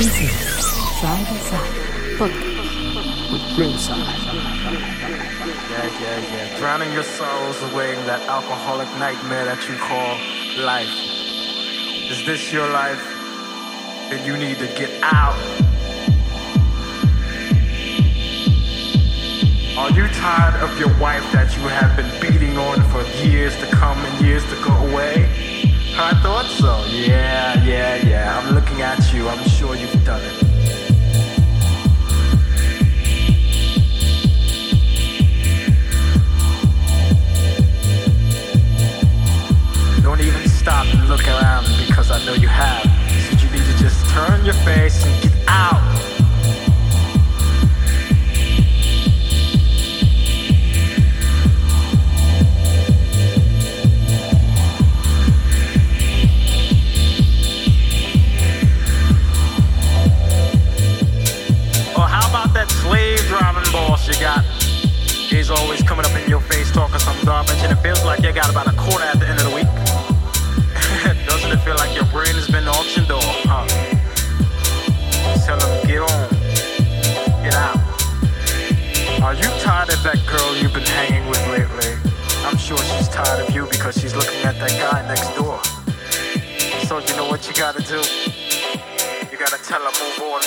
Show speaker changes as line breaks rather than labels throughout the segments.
This is Friday Side Podcast with Ringside.
Yeah, yeah, yeah. Drowning your sorrows away in that alcoholic nightmare that you call life. Is this your life? Then you need to get out. Are you tired of your wife that you have been beating on for years to come and years to go away? I thought so. Yeah, yeah, yeah. I'm looking at you. I'm sure you've done it. Don't even stop and look around because I know you have. So you need to just turn your face and get out. Slave driving boss you got? He's always coming up in your face talking some garbage, and it feels like you got about a quarter at the end of the week. Doesn't it feel like your brain has been auctioned off, huh? Tell him, get on, get out. Are you tired of that girl you've been hanging with lately? I'm sure she's tired of you because she's looking at that guy next door. So you know what you gotta do? You gotta tell her move on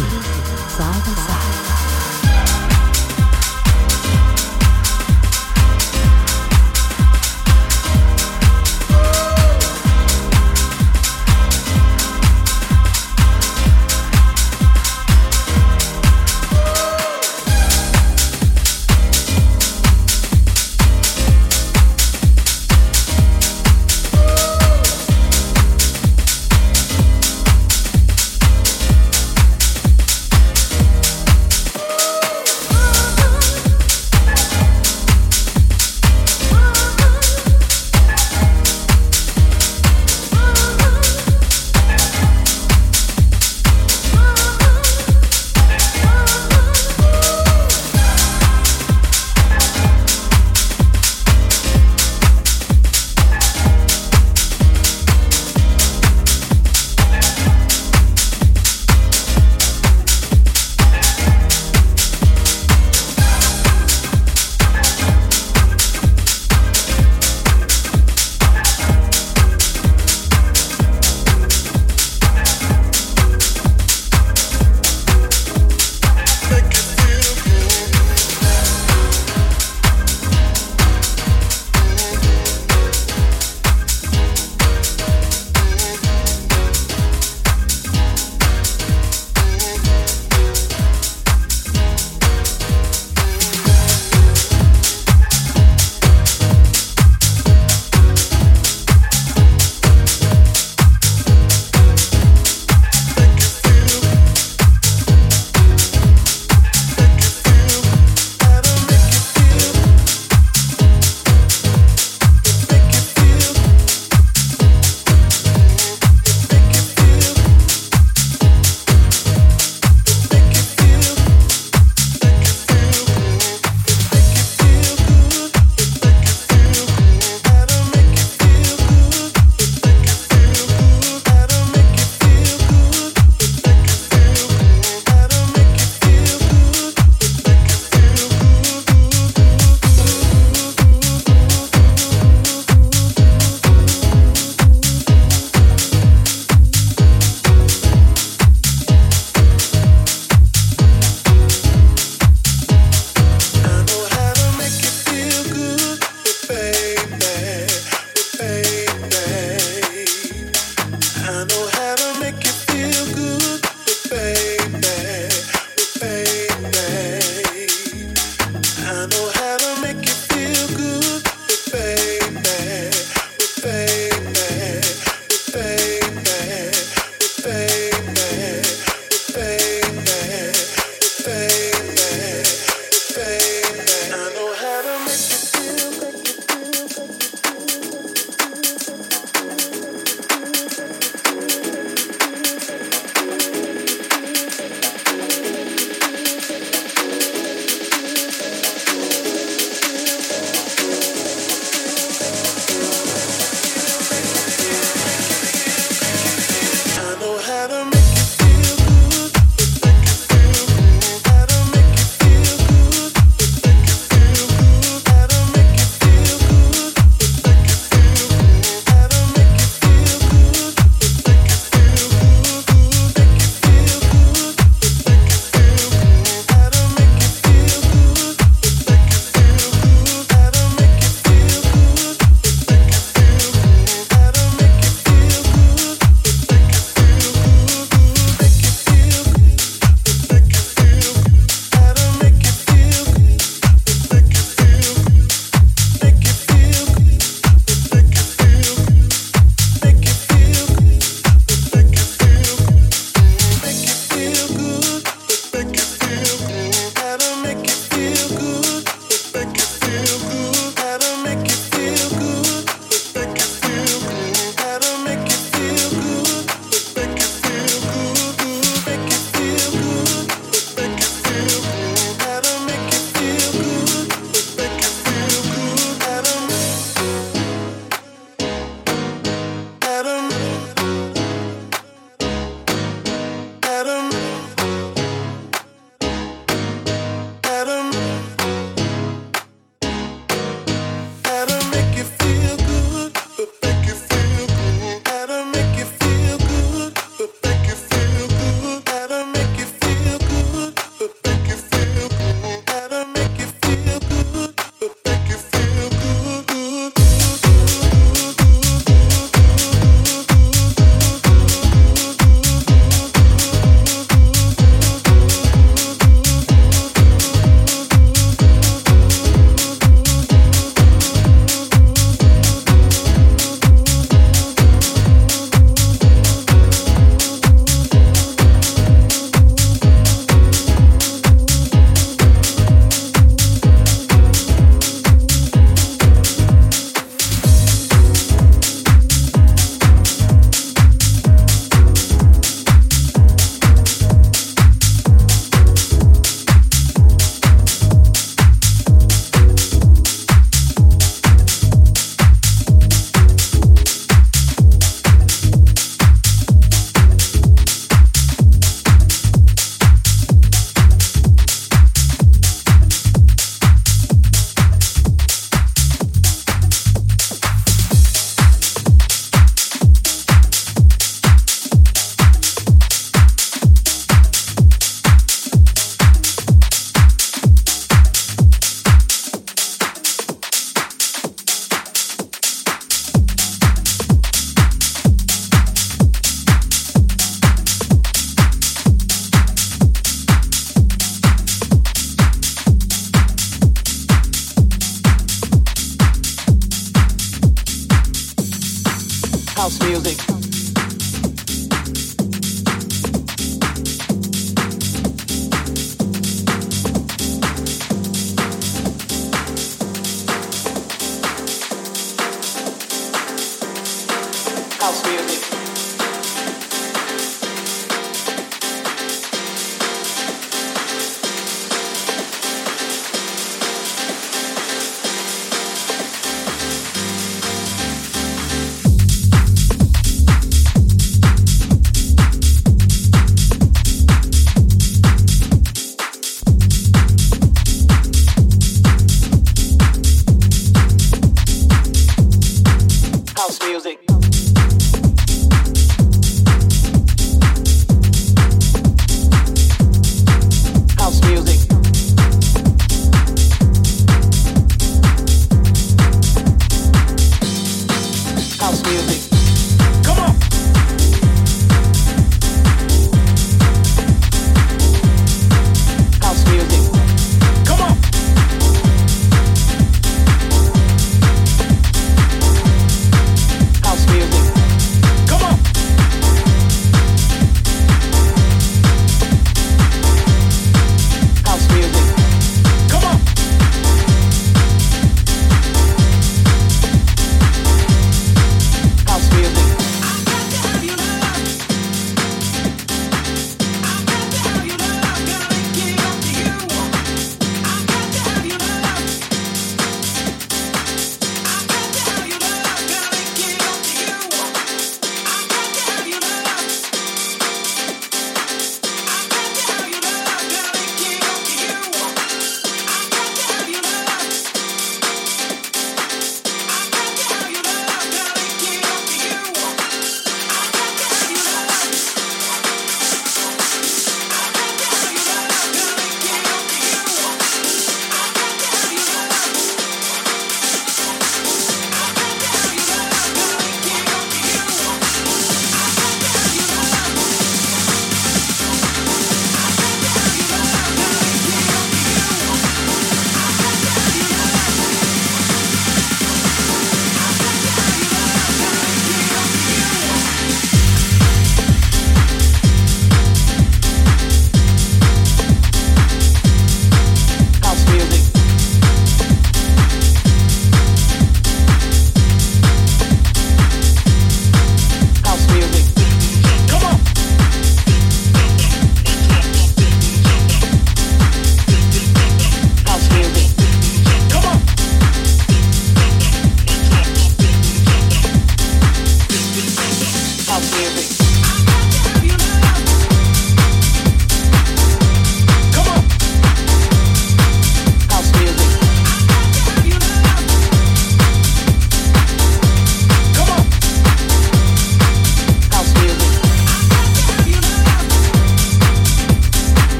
Side by Side.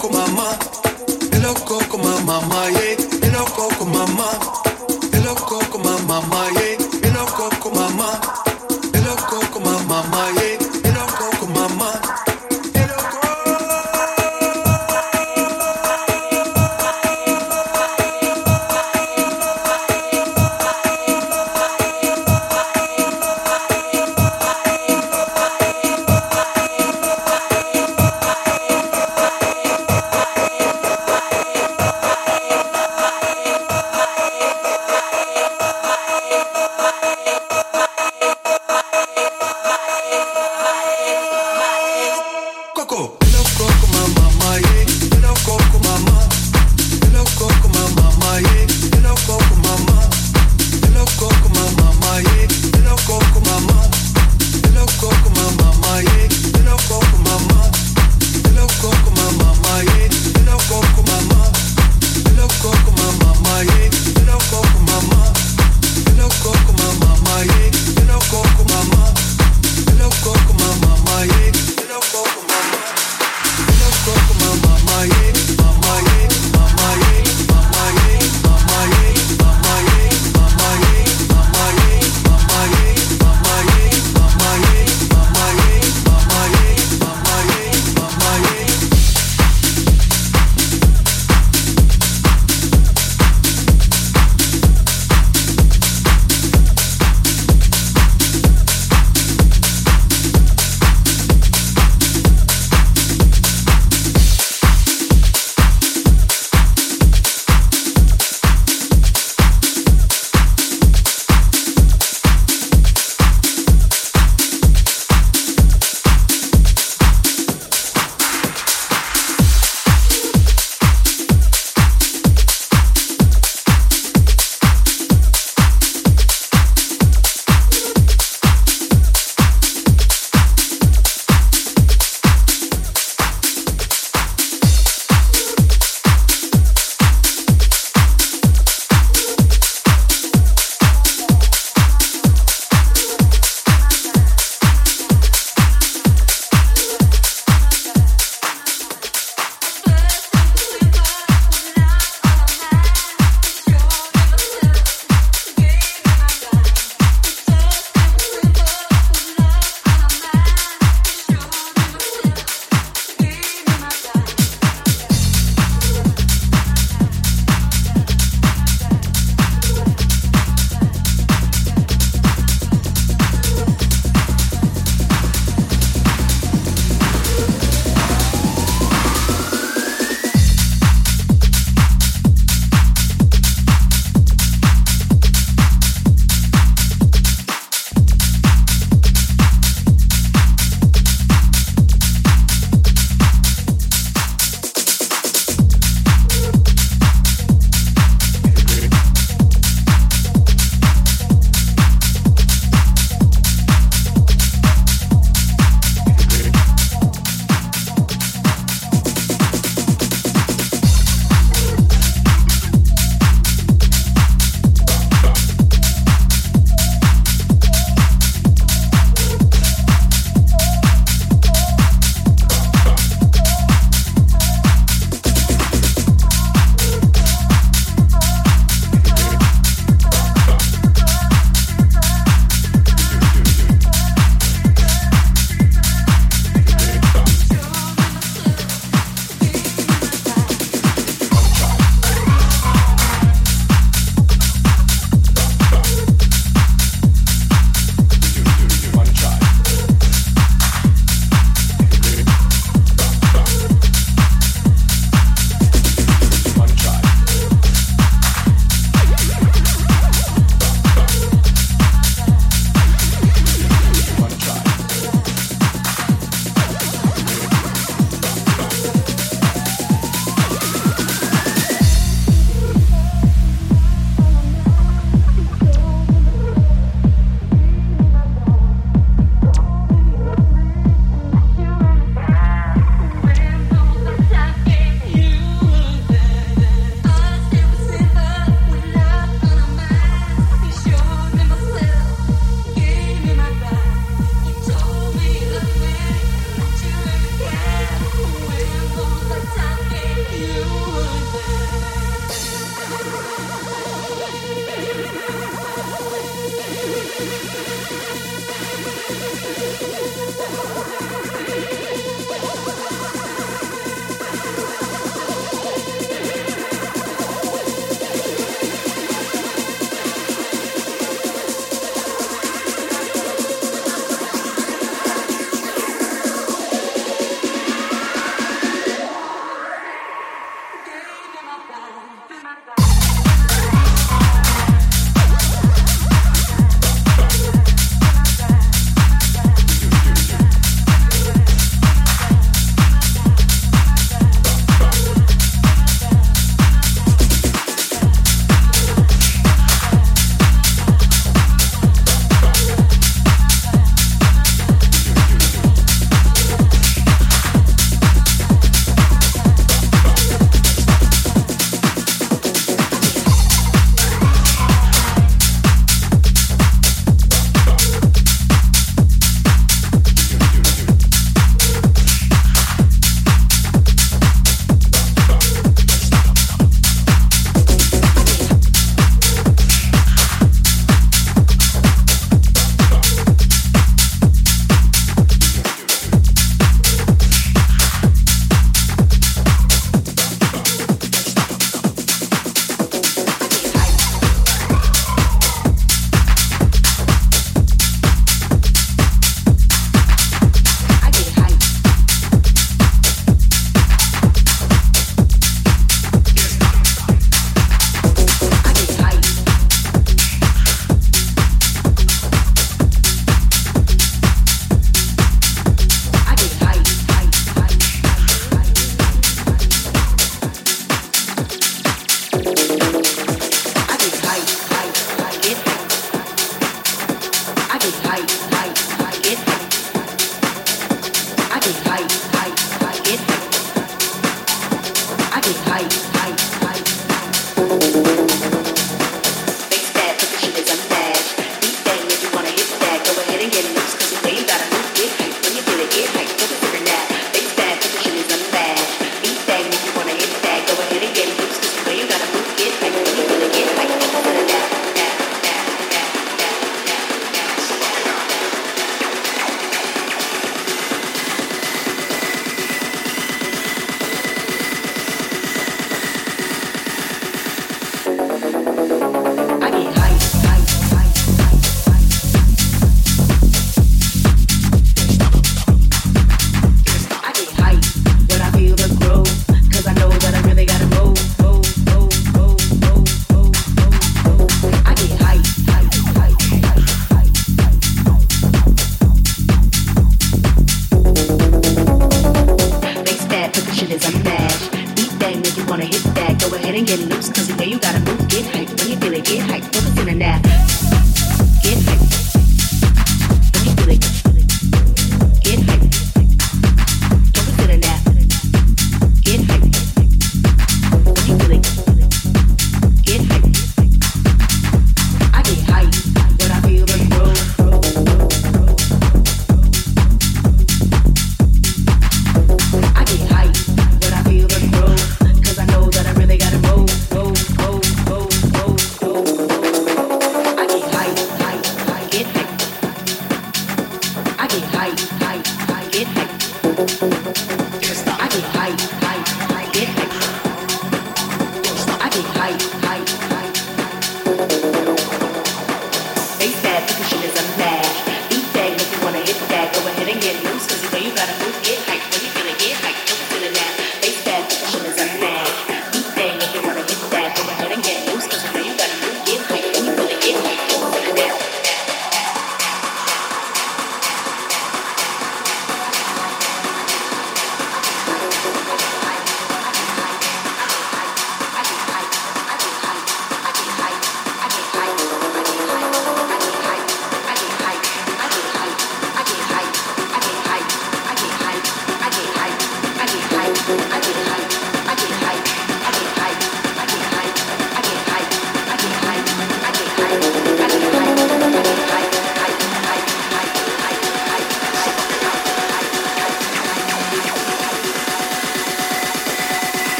loco mamá, loco con mamá, yeah, loco con mamá.